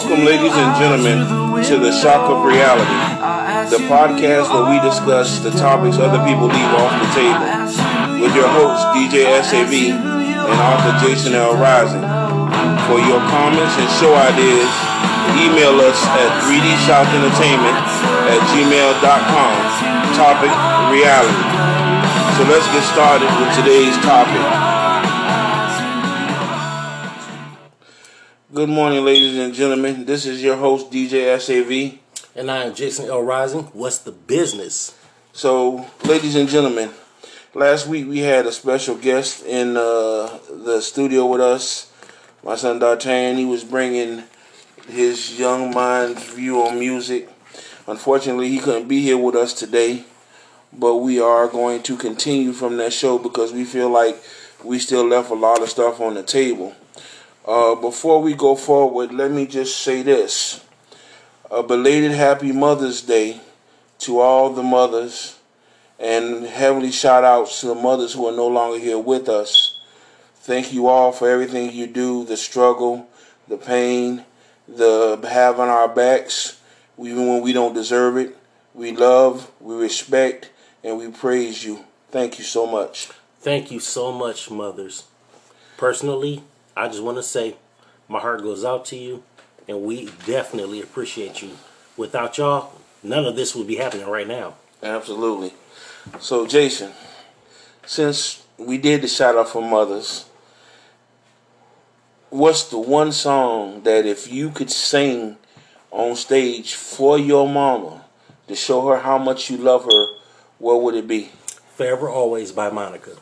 Welcome, ladies and gentlemen, to the Shock of Reality, the podcast where we discuss the topics other people leave off the table. With your host, DJ SAV, and author Jason L. Rising. For your comments and show ideas, email us at 3dshockentertainment at gmail.com. Topic, reality. So let's get started with today's topic. Good morning, ladies and gentlemen. This is your host, DJ SAV. And I am Jason L. Rising. What's the business? So, ladies and gentlemen, last week we had a special guest in uh, the studio with us. My son D'Artagnan, he was bringing his young mind's view on music. Unfortunately, he couldn't be here with us today, but we are going to continue from that show because we feel like we still left a lot of stuff on the table. Uh, before we go forward, let me just say this. A belated happy Mother's Day to all the mothers, and heavenly shout outs to the mothers who are no longer here with us. Thank you all for everything you do, the struggle, the pain, the having on our backs, even when we don't deserve it. We love, we respect, and we praise you. Thank you so much. Thank you so much, mothers. Personally, I just want to say my heart goes out to you, and we definitely appreciate you. Without y'all, none of this would be happening right now. Absolutely. So, Jason, since we did the shout out for mothers, what's the one song that if you could sing on stage for your mama to show her how much you love her, what would it be? Forever Always by Monica.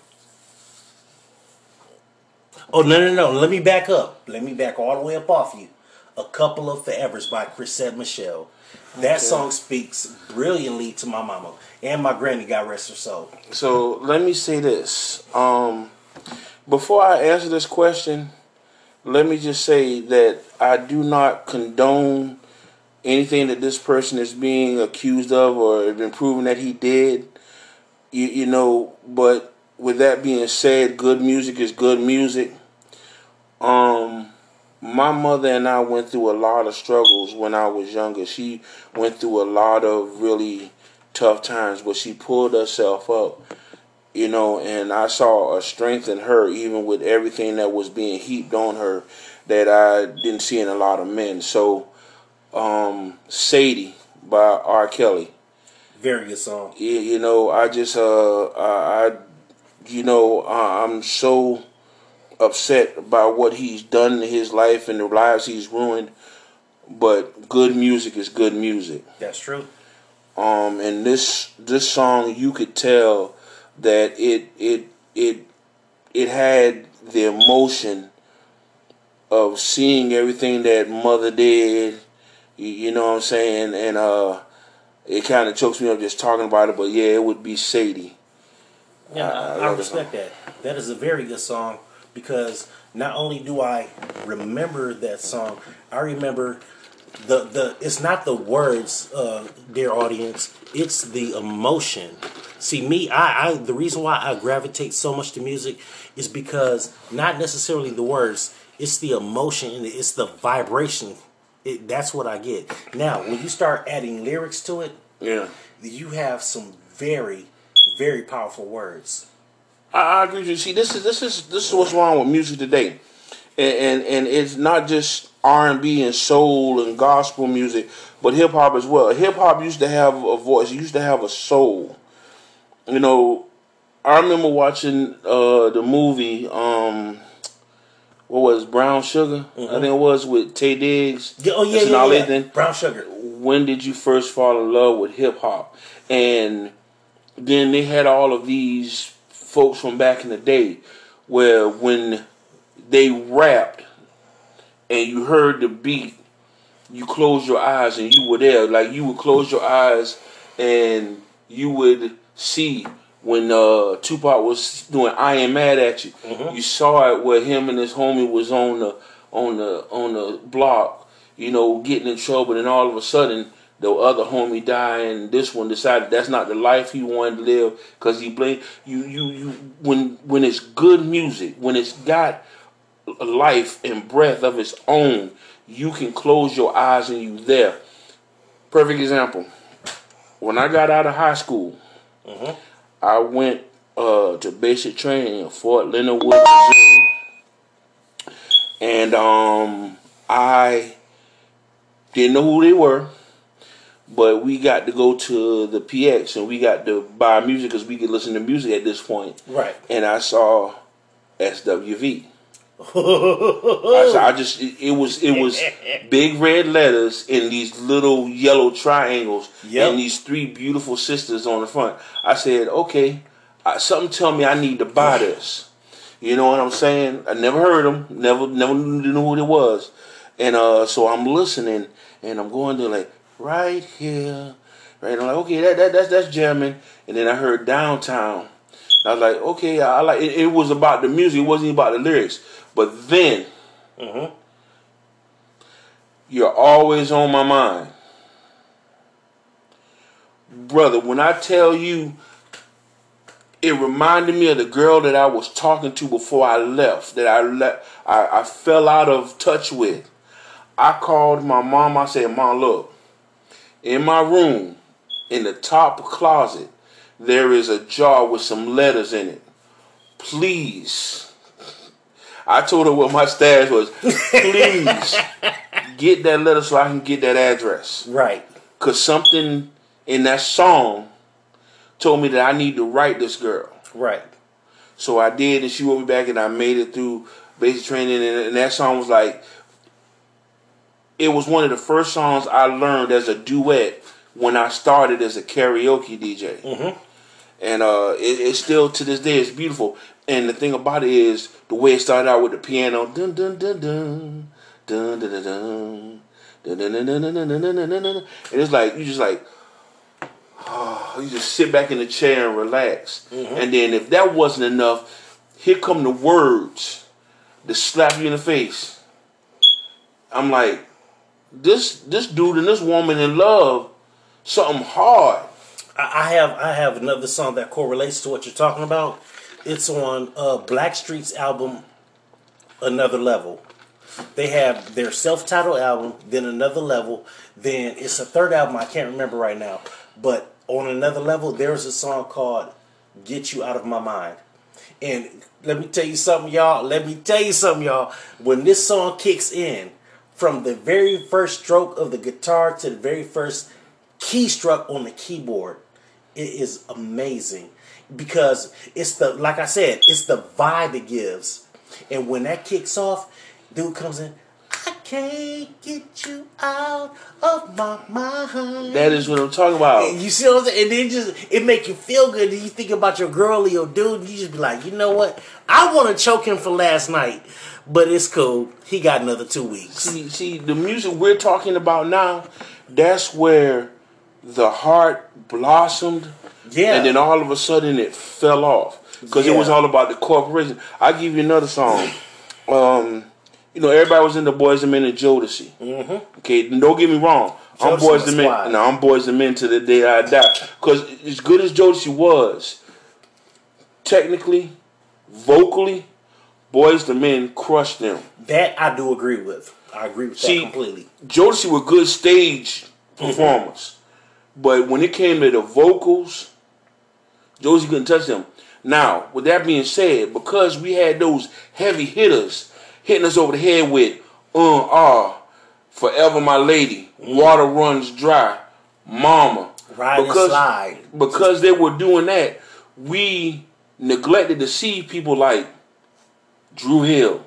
Oh no no no! Let me back up. Let me back all the way up off you. A couple of forevers by Chrisette Michele. That okay. song speaks brilliantly to my mama and my granny. God rest her soul. So let me say this. Um, before I answer this question, let me just say that I do not condone anything that this person is being accused of or been proven that he did. You, you know, but with that being said, good music is good music. Um, my mother and I went through a lot of struggles when I was younger. She went through a lot of really tough times, but she pulled herself up, you know, and I saw a strength in her, even with everything that was being heaped on her, that I didn't see in a lot of men. So, um, Sadie by R. Kelly. Very good song. You, you know, I just, uh, I, I you know, I'm so upset about what he's done in his life and the lives he's ruined. But good music is good music. That's true. Um, and this this song, you could tell that it it it it had the emotion of seeing everything that mother did. You, you know what I'm saying? And uh, it kind of chokes me up just talking about it. But yeah, it would be Sadie. Yeah, I, I, I respect that. That is a very good song because not only do I remember that song, I remember the the it's not the words, uh, dear audience, it's the emotion. See me, I, I the reason why I gravitate so much to music is because not necessarily the words, it's the emotion it's the vibration. It, that's what I get. Now, when you start adding lyrics to it, yeah, you have some very very powerful words. I, I agree with you. See, this is this is this is what's wrong with music today, and and, and it's not just R and B and soul and gospel music, but hip hop as well. Hip hop used to have a voice. It used to have a soul. You know, I remember watching uh, the movie. Um, what was Brown Sugar? Mm-hmm. I think it was with Taye Diggs. Yeah, oh yeah, yeah, yeah. Brown Sugar. When did you first fall in love with hip hop? And then they had all of these folks from back in the day where when they rapped and you heard the beat, you closed your eyes and you were there. Like you would close your eyes and you would see when uh, Tupac was doing "I Am Mad at You." Mm-hmm. You saw it where him and his homie was on the on the on the block, you know, getting in trouble, and all of a sudden the other homie died, and this one decided that's not the life he wanted to live because he blamed you. You you when when it's good music, when it's got a life and breath of its own, you can close your eyes and you there. Perfect example. When I got out of high school, mm-hmm. I went uh, to basic training in Fort Leonard Wood, Missouri, and um, I didn't know who they were, but we got to go to the PX and we got to buy music because we could listen to music at this point. Right. And I saw SWV. I, I, just it, it, was it was big red letters in these little yellow triangles yep. and these three beautiful sisters on the front. I said, okay, I, something tell me I need to buy this. You know what I'm saying? I never heard them, never never knew who it was, and uh, so I'm listening and I'm going to like right here, right. I'm like, okay, that, that that's that's German, and then I heard downtown. I was like, okay, I, I like it, it, was about the music, it wasn't about the lyrics. But then, mm-hmm. you're always on my mind, brother. When I tell you, it reminded me of the girl that I was talking to before I left. That I left, I, I fell out of touch with. I called my mom. I said, "Mom, look, in my room, in the top closet, there is a jar with some letters in it. Please." I told her what my stash was. Please get that letter so I can get that address. Right. Cause something in that song told me that I need to write this girl. Right. So I did, and she wrote me back, and I made it through basic training, and, and that song was like it was one of the first songs I learned as a duet when I started as a karaoke DJ. Mm-hmm. And uh, it, it's still to this day, it's beautiful. And the thing about it is the way it started out with the piano. Dun, dun, dun, dun, dun, dun, dun, dun. And it's like you just like oh, you just sit back in the chair and relax. Mm-hmm. And then if that wasn't enough, here come the words to slap you in the face. I'm like, this this dude and this woman in love, something hard. I have I have another song that correlates to what you're talking about. It's on uh, Blackstreet's album, Another Level. They have their self-titled album, then Another Level, then it's a third album I can't remember right now. But on Another Level, there's a song called "Get You Out of My Mind." And let me tell you something, y'all. Let me tell you something, y'all. When this song kicks in, from the very first stroke of the guitar to the very first keystroke on the keyboard, it is amazing because it's the like I said, it's the vibe it gives. And when that kicks off, dude comes in. I can't get you out of my mind. That is what I'm talking about. And you see what I'm saying? And then just it make you feel good. And you think about your girl or your dude. You just be like, you know what? I want to choke him for last night, but it's cool. He got another two weeks. See, see, the music we're talking about now. That's where the heart blossomed yeah. And then all of a sudden it fell off because yeah. it was all about the corporation. I give you another song. Um, you know, everybody was in the Boyz II Men and Jodeci. Mm-hmm. Okay, don't get me wrong. Jodeci I'm Boyz II Men. No, I'm Boyz II Men to the day I die. Because as good as Jodeci was, technically, vocally, Boyz II Men crushed them. That I do agree with. I agree with See, that completely. Jodeci were good stage mm-hmm. performers. Mm-hmm. But when it came to the vocals, Josie couldn't touch them. Now, with that being said, because we had those heavy hitters hitting us over the head with uh ah, forever my lady, water runs dry, mama. Ride because, slide. Because they were doing that, we neglected to see people like Dru Hill,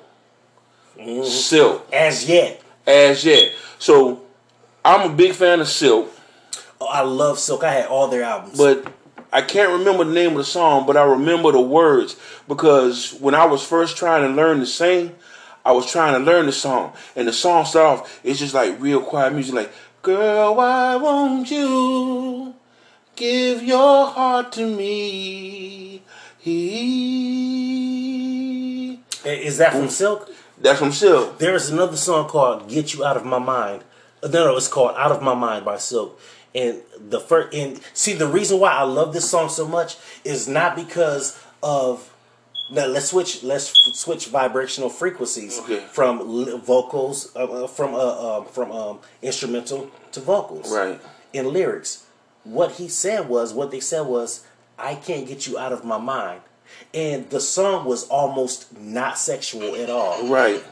mm-hmm. Silk. Az Yet. Az Yet. So I'm a big fan of Silk. Oh, I love Silk. I had all their albums. But I can't remember the name of the song, but I remember the words because when I was first trying to learn to sing, I was trying to learn the song, and the song starts off. It's just like real quiet music, like "Girl, why won't you give your heart to me?" Is that from Silk? That's from Silk. There is another song called "Get You Out of My Mind." No, no, it's called "Out of My Mind" by Silk. And the first and see the reason why I love this song so much is not because of Now let's switch. Let's f- switch vibrational frequencies Okay. from vocals, uh, uh, from uh, um, from um, instrumental to vocals. Right. In lyrics, what he said was, what they said was, "I can't get you out of my mind," and the song was almost not sexual at all. Right.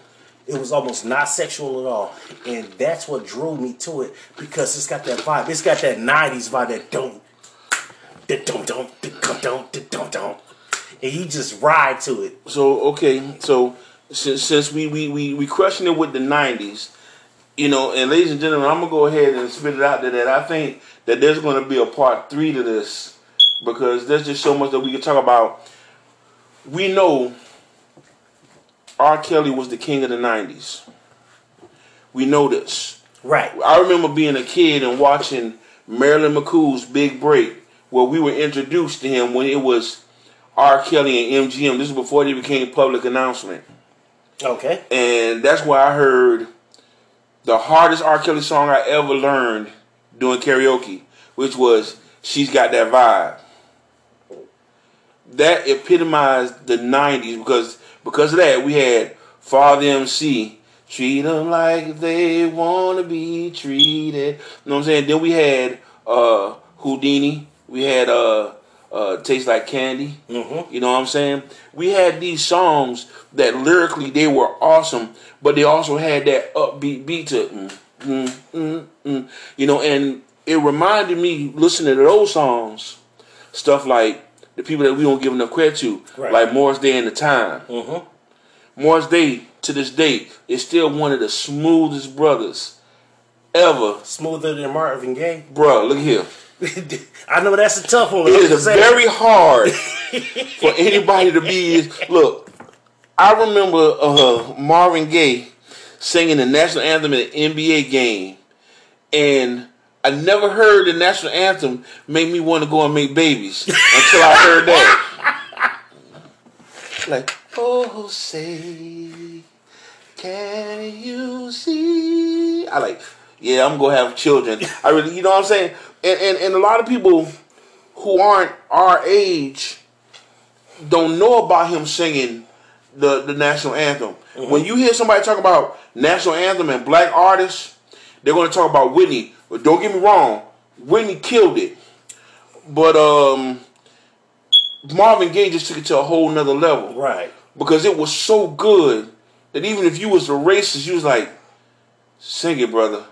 It was almost not sexual at all, and that's what drew me to it because it's got that vibe. It's got that '90s vibe. That don't, that don't, don't, don't, don't, don't, don't, and you just ride to it. So okay, so since since we we we we crushing it with the '90s, you know, and ladies and gentlemen, I'm gonna go ahead and spit it out there that I think that there's gonna be a part three to this because there's just so much that we can talk about. We know R. Kelly was the king of the '90s. We know this. Right. I remember being a kid and watching Marilyn McCoo's Big Break, where we were introduced to him when it was R. Kelly and MGM. This is before they became public announcement. Okay. And that's where I heard the hardest R. Kelly song I ever learned doing karaoke, which was She's Got That Vibe. That epitomized the 90s because because of that we had Father MC, treat them like they want to be treated. You know what I'm saying? Then we had uh, Houdini. We had uh, uh, Taste Like Candy. Mm-hmm. You know what I'm saying? We had these songs that lyrically they were awesome, but they also had that upbeat beat to it. Mm, mm, mm, mm. You know, and it reminded me listening to those songs, stuff like the people that we don't give enough credit to, Right. like Morris Day and the Time. Mm-hmm. Morris Day to this day is still one of the smoothest brothers ever. Smoother than Marvin Gaye. Bruh, look here. I know that's a tough one. It I'm is very hard for anybody to be. Look, I remember uh, Marvin Gaye singing the national anthem in an NBA game, and I never heard the national anthem make me want to go and make babies until I heard that. Like, oh, say, can you see? I like, yeah, I'm gonna have children. I really, you know what I'm saying? And and, and a lot of people who aren't our age don't know about him singing the, the national anthem. Mm-hmm. When you hear somebody talk about national anthem and black artists, they're going to talk about Whitney. But don't get me wrong, Whitney killed it. But um, Marvin Gaye just took it to a whole nother level Right. because it was so good that even if you was a racist, you was like, sing it, brother.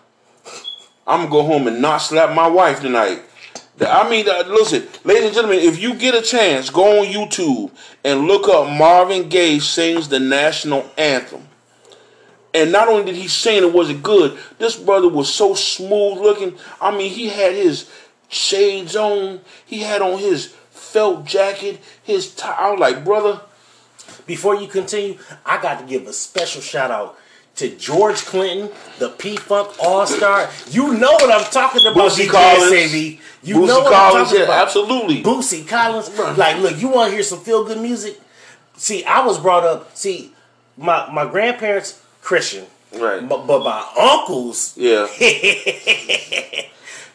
I'm gonna go home and not slap my wife tonight. I mean, uh, listen, ladies and gentlemen, if you get a chance, go on YouTube and look up Marvin Gaye sings the national anthem. And not only did he sing it, was it good? This brother was so smooth looking. I mean, he had his shades on. He had on his felt jacket, his tie. I was like, brother, Before you continue, I got to give a special shout out to George Clinton, the P Funk All Star. You know what I'm talking about, Bootsy DJ Collins. Savvy. You Bootsy know what Collins, I'm talking yeah, about. absolutely. Bootsy Collins. Like, look, you want to hear some feel good music? See, I was brought up. See, my my grandparents Christian, Right. but, but my uncles Yeah.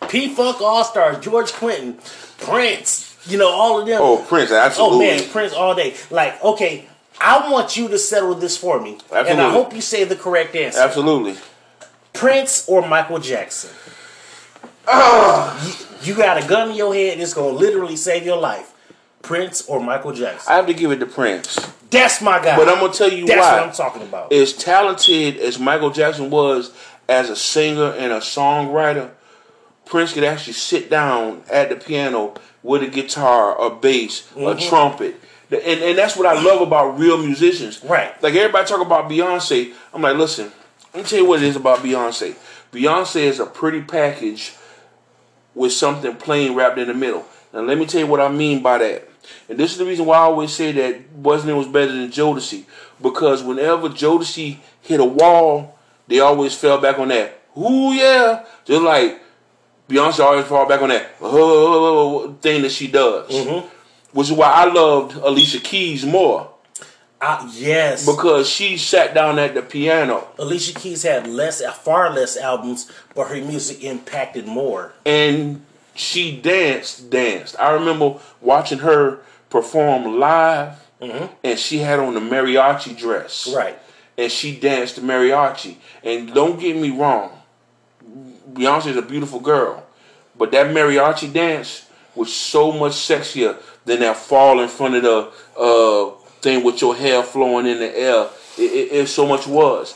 P Funk All Stars, George Clinton, Prince. You know all of them. Oh, Prince, absolutely. Oh man, Prince all day. Like, okay, I want you to settle this for me, and I hope you say the correct answer: Absolutely. Prince or Michael Jackson. Oh. You, you got a gun in your head, it's gonna literally save your life. Prince or Michael Jackson. I have to give it to Prince. That's my guy. But I'm gonna tell you That's why. what I'm talking about. As talented as Michael Jackson was as a singer and a songwriter, Prince could actually sit down at the piano with a guitar, a bass, Mm-hmm. a trumpet. And, and that's what I love about real musicians. Right. Like everybody talk about Beyonce. I'm like, listen, let me tell you what it is about Beyonce. Beyonce is a pretty package with something plain wrapped in the middle. Now let me tell you what I mean by that. And this is the reason why I always say that Wasn't was better than Jodeci. Because whenever Jodeci hit a wall, they always fell back on that. Ooh yeah. Just like Beyonce always fall back on that uh, uh, uh, uh thing that she does. Mm-hmm. Which is why I loved Alicia Keys more. Uh, yes. Because she sat down at the piano Alicia Keys had less, far less albums, but her music impacted more. and she danced, danced. I remember watching her perform live, mm-hmm. and she had on the mariachi dress, right? And she danced the mariachi. And don't get me wrong, Beyonce is a beautiful girl, but that mariachi dance was so much sexier than that fall in front of the uh, thing with your hair flowing in the air. It, it, it so much was.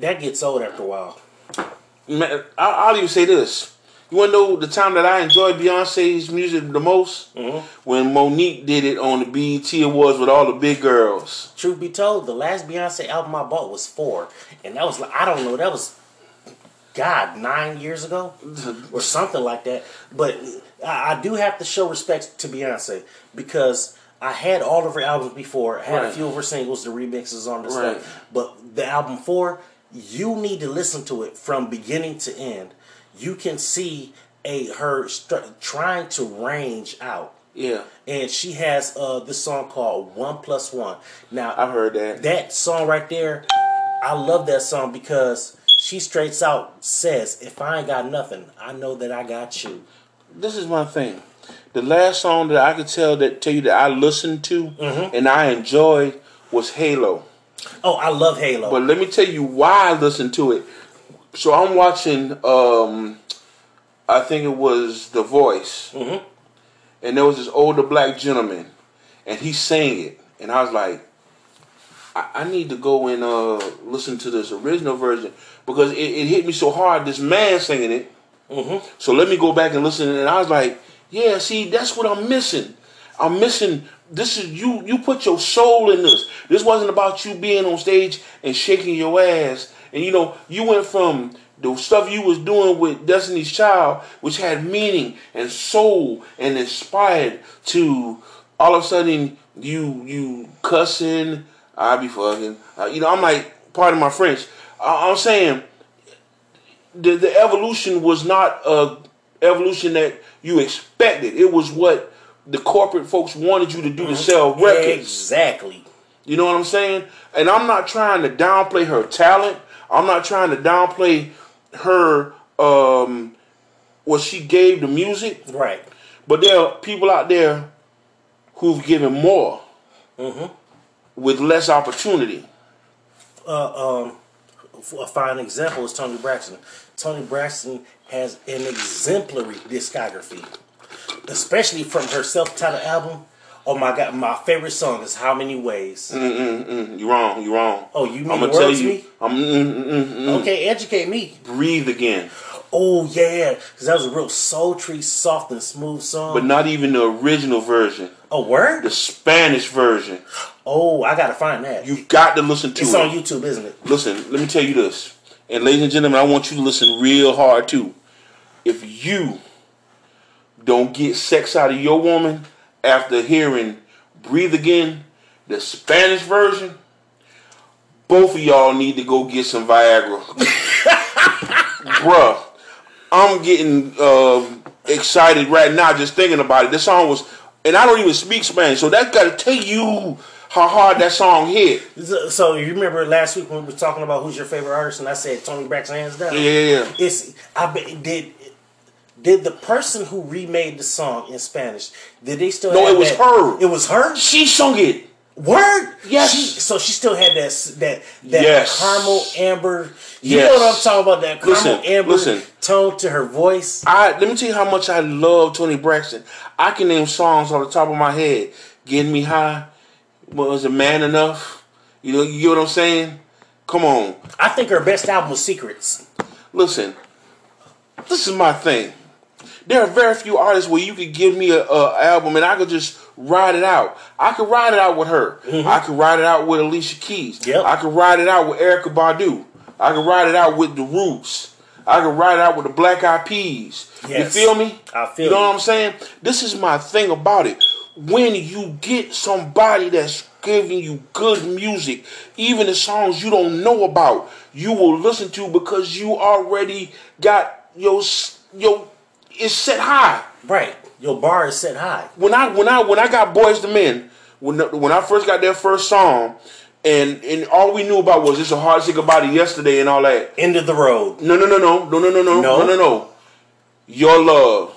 That gets old after a while. Man, I, will even say this. You want to know the time that I enjoyed Beyonce's music the most? Mm-hmm. When Mo'Nique did it on the BET Awards with all the big girls. Truth be told, the last Beyonce album I bought was four, and that was like I don't know that was God, nine years ago or something like that. But I, I, do have to show respect to Beyonce because I had all of her albums before. I had right. a few of her singles, the remixes on the right. stuff. But the album four, you need to listen to it from beginning to end. You can see a her st- trying to range out. Yeah. And she has uh this song called One Plus One. Now I've heard that. That song right there, I love that song because she straights out says, "If I ain't got nothing, I know that I got you." This is my thing. The last song that I could tell that tell you that I listened to mm-hmm. and I enjoyed was Halo. Oh, I love Halo. But let me tell you why I listened to it. So I'm watching. um I think it was The Voice, mm-hmm. and there was this older black gentleman, and he sang it, and I was like, I, I need to go and uh, listen to this original version because it, it hit me so hard. This man singing it. Mm-hmm. So let me go back and listen. And I was like, yeah, see, that's what I'm missing. I'm missing. This is you. You put your soul in this. This wasn't about you being on stage and shaking your ass. And you know, you went from the stuff you was doing with Destiny's Child, which had meaning and soul and inspired, to all of a sudden you you cussing. I be fucking. Uh, you know, I'm like, pardon my French. I'm saying the the evolution was not a evolution that you expected. It was what the corporate folks wanted you to do to mm-hmm. sell records. Exactly. You know what I'm saying? And I'm not trying to downplay her talent. I'm not trying to downplay her um what she gave the music. Right. But there are people out there who've given more mm-hmm. with less opportunity. Uh, um, a fine example is Toni Braxton. Toni Braxton has an exemplary discography, especially from her self-titled album. Oh my god, my favorite song is "How Many Ways." Mm-mm-mm. You wrong. You wrong. Oh, you mean I'm gonna tell you. Me? I'm, mm-mm-mm. Okay, educate me. Breathe again. Oh yeah, because that was a real sultry, soft, and smooth song. But not even the original version. Oh, word? The Spanish version. Oh, I gotta find that. You've got to listen to it's it. It's on YouTube, isn't it? Listen, let me tell you this, and ladies and gentlemen, I want you to listen real hard too. If you don't get sex out of your woman after hearing "Breathe Again," the Spanish version, both of y'all need to go get some Viagra, bruh. I'm getting uh, excited right now just thinking about it. This song was, and I don't even speak Spanish, so that got to tell you how hard that song hit. So you remember last week when we were talking about who's your favorite artist, and I said Toni Braxton hands down. Yeah, yeah, yeah. It's I bet it did. Did the person who remade the song in Spanish? Did they still? No, it was that, her. It was her. She sung it. Word? Yes. She, so she still had that that that yes. caramel amber. You yes. know what I'm talking about? That caramel listen, amber listen. tone to her voice. I let me tell you how much I love Toni Braxton. I can name songs off the top of my head. Getting me high. Was a man enough? You know, you get what I'm saying? Come on. I think her best album was Secrets. Listen, this is my thing. There are very few artists where you could give me a, a album and I could just ride it out. I could ride it out with her. Mm-hmm. I could ride it out with Alicia Keys. Yep. I could ride it out with Erykah Badu. I could ride it out with the Roots. I could ride it out with the Black Eyed Peas. Yes. You feel me? I feel. You know you. what I'm saying? This is my thing about it. When you get somebody that's giving you good music, even the songs you don't know about, you will listen to because you already got your your it's set high. Right. Your bar is set high. When I when I when I got Boyz II Men, when when I first got their first song, and and all we knew about was it's a hard to say goodbye to yesterday and all that. End of the road. No no no no no no no no no no no. Your love.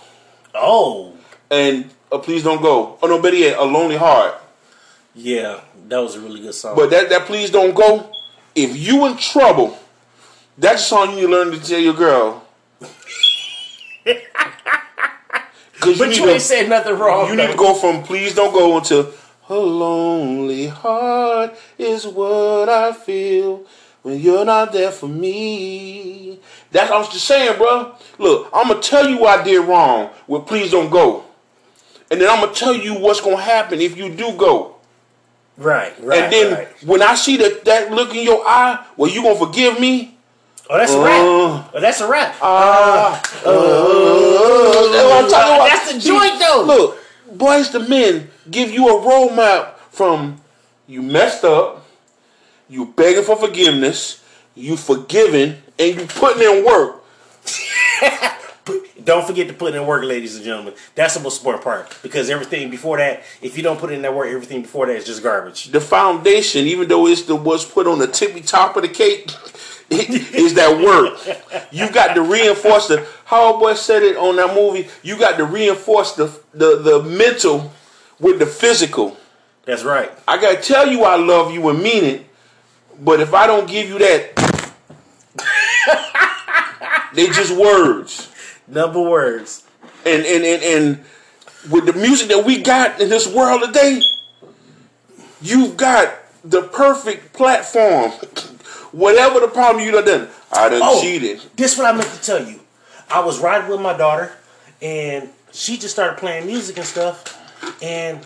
Oh. And uh, please don't go. Oh no, better yet, a lonely heart. Yeah, that was a really good song. But that that please don't go. If you in trouble, that's a song you learn to tell your girl. But you, you ain't said nothing wrong. You though. need to go from please don't go into a lonely heart is what I feel when you're not there for me. That's what I was just saying, bro. Look, I'm gonna tell you what I did wrong with please don't go, and then I'm gonna tell you what's gonna happen if you do go. Right, right. And then right. when I see that that look in your eye, well, you gonna forgive me? Oh, that's a wrap. Oh, that's a wrap. Uh, uh, uh, uh, that's the joint, though. Look, Boyz II Men give you a roadmap from you messed up, you begging for forgiveness, you forgiving, and you putting in work. don't forget to put in work, ladies and gentlemen. That's the most important part because everything before that, if you don't put in that work, everything before that is just garbage. The foundation, even though it's the what's put on the tippy top of the cake, is that work. You got to reinforce the. How boy said it on that movie. You got to reinforce the the the mental with the physical. That's right. I gotta tell you I love you and mean it, but if I don't give you that, they just words. Number words. And and and and with the music that we got in this world today, you've got the perfect platform. Whatever the problem you done, I done oh, cheated. This what I meant to tell you. I was riding with my daughter, and she just started playing music and stuff. And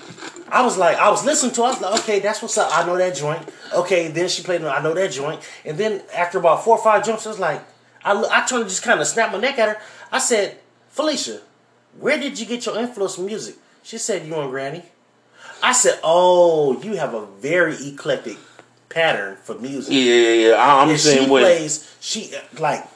I was like, I was listening to. Her, I was like, okay, that's what's up. I know that joint. Okay, then she played. I know that joint. And then after about four or five jumps, I was like, I I turned to just kind of snap my neck at her. I said, Felicia, where did you get your influence from music? She said, you and Granny. I said, oh, you have a very eclectic pattern for music. Yeah, yeah, yeah. I'm the same she way. Plays, she like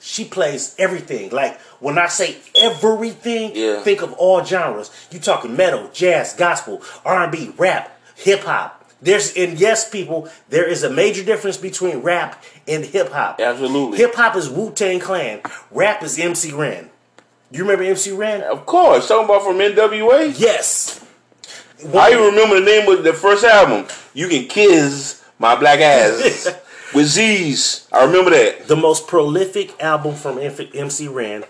she plays everything. Like when I say everything, yeah. think of all genres. You talking metal, jazz, gospel, R and B, rap, hip hop. There's and yes, people, there is a major difference between rap and hip hop. Absolutely. Hip hop is Wu Tang Clan. Rap is MC Ren. You remember MC Ren? Of course. Talking about from NWA? Yes. I even remember the name of the first album. You can kiss my black ass. with Z's. I remember that. The most prolific album from MC Ren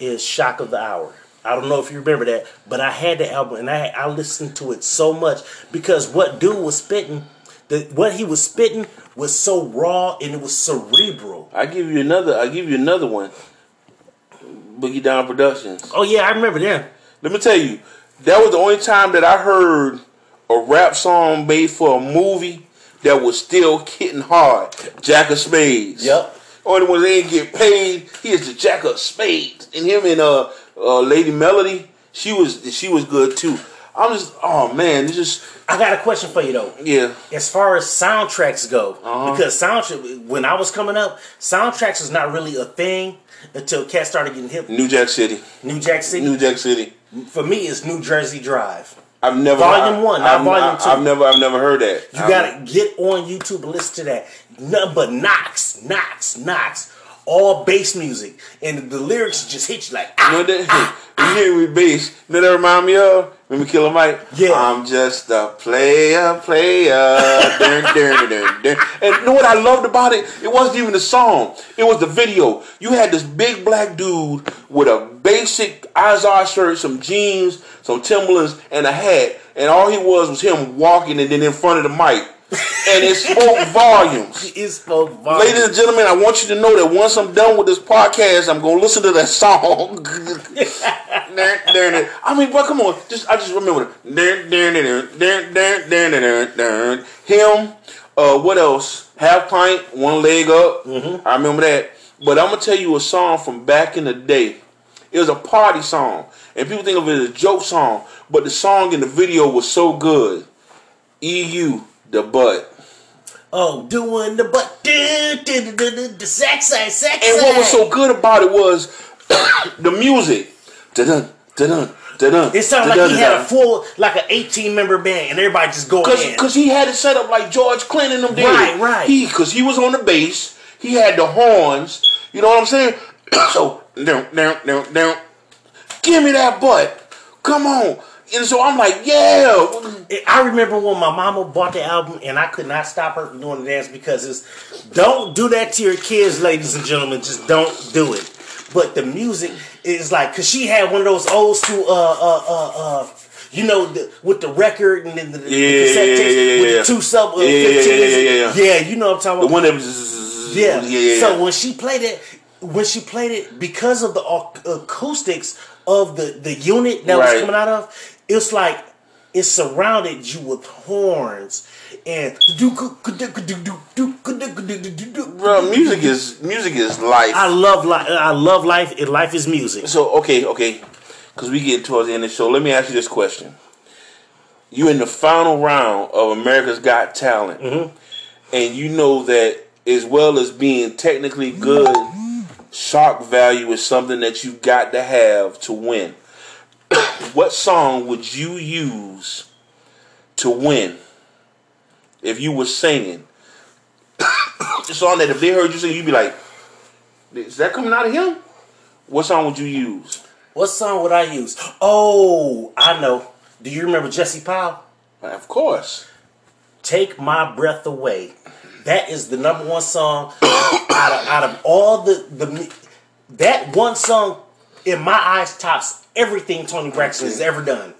is Shock of the Hour. I don't know if you remember that, but I had the album and I I listened to it so much because what dude was spitting, the what he was spitting was so raw and it was cerebral. I give you another. I give you another one. Boogie Down Productions. Oh yeah, I remember that. Let me tell you, that was the only time that I heard a rap song made for a movie that was still hitting hard. Jack of Spades. Yep. Only when they didn't get paid, he is the Jack of Spades. And him and uh, uh, Lady Melody, she was she was good too. I'm just oh man, it's just I got a question for you though. Yeah. As far as soundtracks go, uh-huh. because soundtrack when I was coming up, soundtracks was not really a thing until cats started getting hip. New Jack City. New Jack City. New Jack City. For me, it's New Jersey Drive. I've never volume one, not I've, volume two. I've never, I've never heard that. You gotta get on YouTube and listen to that. Nothing but knocks, knocks, knocks, all bass music, and the lyrics just hit you like. Ah, you know that? Ah, you hear me bass? You know that remind me of? Remember Killer Mike? Yeah. I'm just a player, player. dun, dun, dun, dun, And you know what I loved about it? It wasn't even the song. It was the video. You had this big black dude with a basic Izod shirt, some jeans, some Timberlands, and a hat. And all he was was him walking and then in front of the mic and it spoke volumes. It spoke volumes. Ladies and gentlemen, I want you to know that once I'm done with this podcast, I'm gonna listen to that song. I mean, but come on, just I just remember it. him. Uh, what else? Half pint, one leg up. Mm-hmm. I remember that. But I'm gonna tell you a song from back in the day. It was a party song, and people think of it as a joke song, but the song in the video was so good. EU the butt. Oh, doing the butt, do, do, do, do, the sex side, sex And what was so good about it was the music. Da-dun, da-dun, da-dun, it sounded like he had a full, like an 18 member band, and everybody just going Cause, in. Because he had it set up like George Clinton them did. Right, right. He, because he was on the bass, he had the horns. You know what I'm saying? so, down, down, down, down. Give me that butt. Come on. and so I'm like, yeah. I remember when my mama bought the album, and I could not stop her from doing the dance because it's don't do that to your kids, ladies and gentlemen. Just don't do it. But the music is like, cause she had one of those old school, uh, uh, uh, uh you know, the, with the record and then the, yeah, the cassette yeah, yeah, yeah, with the two sub, uh, yeah, yeah, yeah, yeah, yeah, yeah, you know what I'm talking about. The one that was, yeah, yeah, yeah. So when she played it, when she played it, because of the acoustics of the the unit that right. was coming out of, it's like it surrounded you with horns and bro music is music is life i love life i love life and life is music so okay okay because we get towards the end of the show let me ask you this question you in the final round of america's got talent mm-hmm. and you know that as well as being technically good shock value is something that you've got to have to win what song would you use to win if you were singing? the song that if they heard you sing, you'd be like, "Is that coming out of him?" What song would you use? What song would I use? Oh, I know. Do you remember Jesse Powell? Of course. Take my breath away. That is the number one song out of out of all the the that one song in my eyes tops everything Toni Braxton has ever done.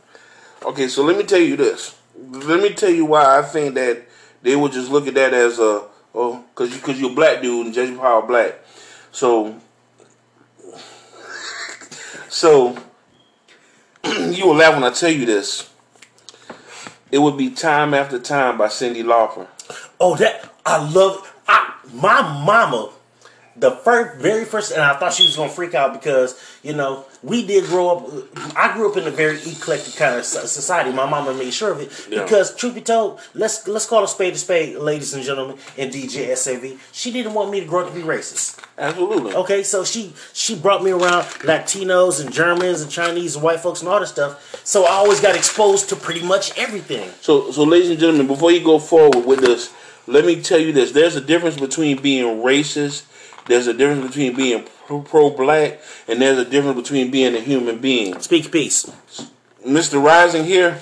Okay, so let me tell you this. Let me tell you why I think that they would just look at that as a oh, cause you cause you're a black dude and Jesse Powell black. So so you will laugh when I tell you this. It would be time after time by Cyndi Lauper. Oh, that I love. I, my mama the first, very first, and I thought she was gonna freak out because you know we did grow up. I grew up in a very eclectic kind of society. My mama made sure of it yeah. because, truth be told, let's let's call a spade a spade, ladies and gentlemen, and DJ SAV. She didn't want me to grow up to be racist. Absolutely. Okay, so she she brought me around Latinos and Germans and Chinese and white folks and all this stuff. So I always got exposed to pretty much everything. So so, ladies and gentlemen, before you go forward with this, let me tell you this: there's a difference between being racist there's a difference between being pro black and there's a difference between being a human being. Speak peace. Mr. Rising here,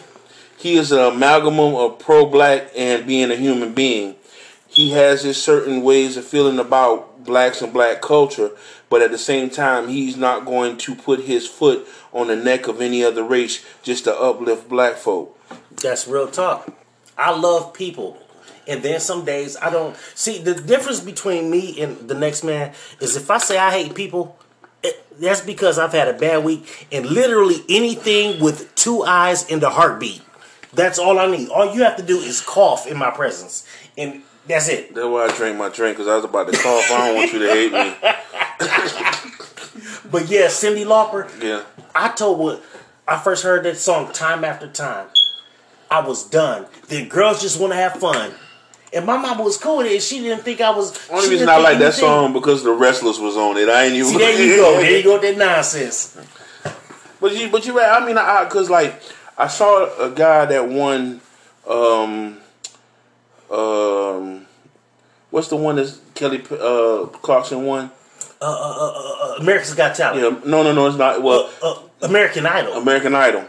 he is an amalgam of pro black and being a human being. He has his certain ways of feeling about blacks and black culture, but at the same time, he's not going to put his foot on the neck of any other race just to uplift black folk. That's real talk. I love people and then some days I don't see the difference between me and the next man is if I say I hate people, it, that's because I've had a bad week and literally anything with two eyes and a heartbeat. That's all I need. All you have to do is cough in my presence, and that's it. That's why I drank my drink because I was about to cough. I don't want you to hate me. but yeah, Cyndi Lauper. Yeah. I told what I first heard that song time after time. I was done. Then girls just want to have fun. And my mama was cool with it. She didn't think I was. Only reason I like that song because the Wrestlers was on it. I ain't even. See, there you go. There you go. That nonsense. But you, but you right. I mean, I because like I saw a guy that won. Um, um, what's the one that Kelly uh, Clarkson won? Uh, uh, uh, uh, America's Got Talent. Yeah, no, no, no, it's not. Well, uh, uh, American Idol. American Idol.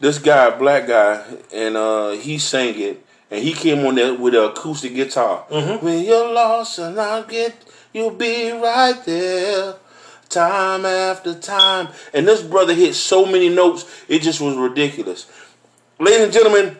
This guy, black guy, and uh, he sang it and he came on there with an acoustic guitar. Mm-hmm. When you're lost and I'll get, you'll be right there, time after time. And this brother hit so many notes, it just was ridiculous. Ladies and gentlemen,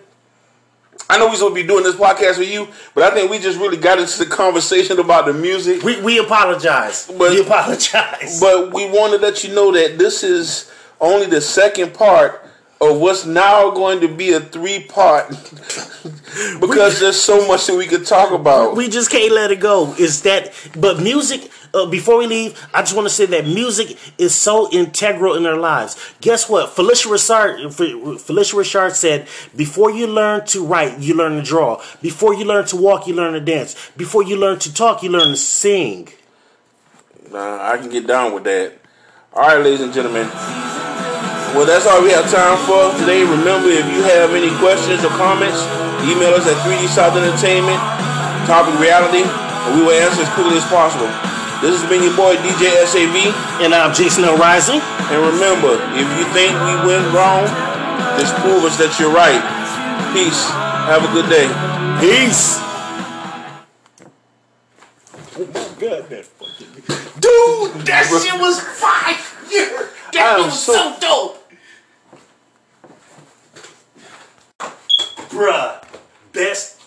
I know we're supposed to be doing this podcast with you, but I think we just really got into the conversation about the music. We, we apologize. But, we apologize. But we want to let you know that this is only the second part of what's now going to be a three part because there's so much that we could talk about. We just can't let it go. Is that but music uh, before we leave, I just want to say that music is so integral in our lives. Guess what? Phylicia Rashad, Phylicia Rashad said, "Before you learn to write, you learn to draw. Before you learn to walk, you learn to dance. Before you learn to talk, you learn to sing." Nah, I can get down with that. All right, ladies and gentlemen. Well, that's all we have time for today. Remember, if you have any questions or comments, email us at 3D Shock Entertainment, Topic Reality, and we will answer as quickly as possible. This has been your boy DJ SAV. And I'm Jason L. Rising. And remember, if you think we went wrong, Just prove us that you're right. Peace. Have a good day. Peace. Oh my god, that fucking dude, that shit was fire. That I am was so- so dope. Bruh, best